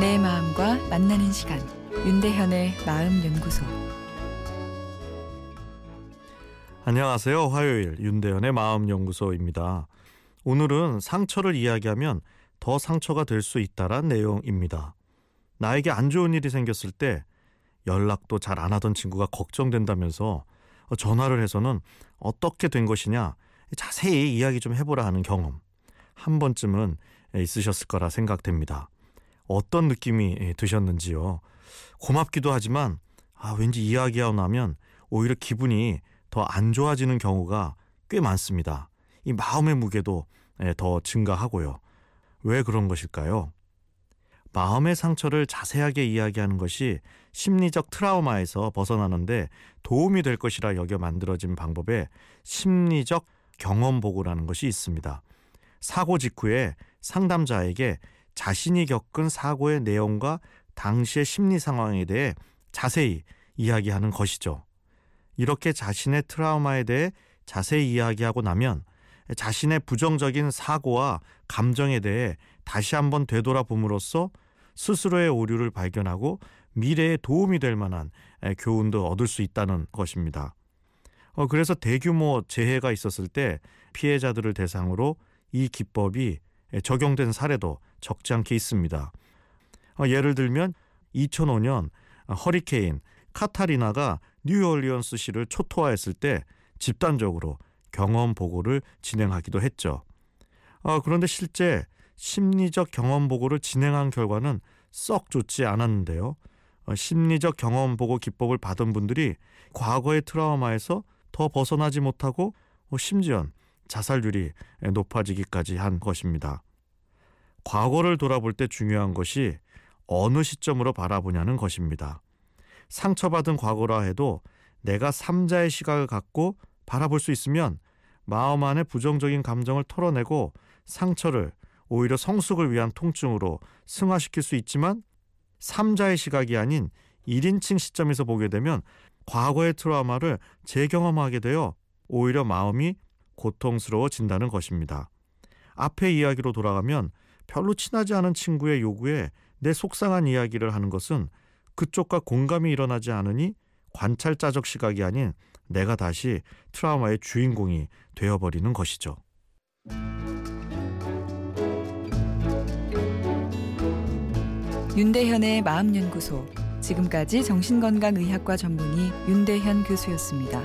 마음과 만나는 시간 윤대현의 마음 연구소 안녕하세요. 화요일 윤대현의 마음 연구소입니다. 오늘은 상처를 이야기하면 더 상처가 될 수 있다란 내용입니다. 나에게 안 좋은 일이 생겼을 때 연락도 잘 안 하던 친구가 걱정된다면서 전화를 해서는 어떻게 된 것이냐 자세히 이야기 좀 해보라 하는 경험 한 번쯤은 있으셨을 거라 생각됩니다. 어떤 느낌이 드셨는지요? 고맙기도 하지만 아, 왠지 이야기하고 나면 오히려 기분이 더 안 좋아지는 경우가 꽤 많습니다. 이 마음의 무게도 더 증가하고요. 왜 그런 것일까요? 마음의 상처를 자세하게 이야기하는 것이 심리적 트라우마에서 벗어나는데 도움이 될 것이라 여겨 만들어진 방법에 심리적 경험 보고라는 것이 있습니다. 사고 직후에 상담자에게 자신이 겪은 사고의 내용과 당시의 심리 상황에 대해 자세히 이야기하는 것이죠. 이렇게 자신의 트라우마에 대해 자세히 이야기하고 나면 자신의 부정적인 사고와 감정에 대해 다시 한번 되돌아봄으로써 스스로의 오류를 발견하고 미래에 도움이 될 만한 교훈도 얻을 수 있다는 것입니다. 어, 그래서 대규모 재해가 있었을 때 피해자들을 대상으로 이 기법이 적용된 사례도 적지 않게 있습니다. 어, 예를 들면 2005년 허리케인 카타리나가 뉴올리언스시를 초토화했을 때 집단적으로 경험 보고를 진행하기도 했죠. 어, 그런데 실제 심리적 경험 보고를 진행한 결과는 썩 좋지 않았는데요. 어, 심리적 경험 보고 기법을 받은 분들이 과거의 트라우마에서 더 벗어나지 못하고 어, 심지어 자살률이 높아지기까지 한 것입니다. 과거를 돌아볼 때 중요한 것이 어느 시점으로 바라보냐는 것입니다. 상처받은 과거라 해도 내가 삼자의 시각을 갖고 바라볼 수 있으면 마음 안의 부정적인 감정을 털어내고 상처를 오히려 성숙을 위한 통증으로 승화시킬 수 있지만 삼자의 시각이 아닌 1인칭 시점에서 보게 되면 과거의 트라우마를 재경험하게 되어 오히려 마음이 고통스러워진다는 것입니다. 앞의 이야기로 돌아가면 별로 친하지 않은 친구의 요구에 내 속상한 이야기를 하는 것은 그쪽과 공감이 일어나지 않으니 관찰자적 시각이 아닌 내가 다시 트라우마의 주인공이 되어버리는 것이죠. 윤대현의 마음연구소 지금까지 정신건강의학과 전문의 윤대현 교수였습니다.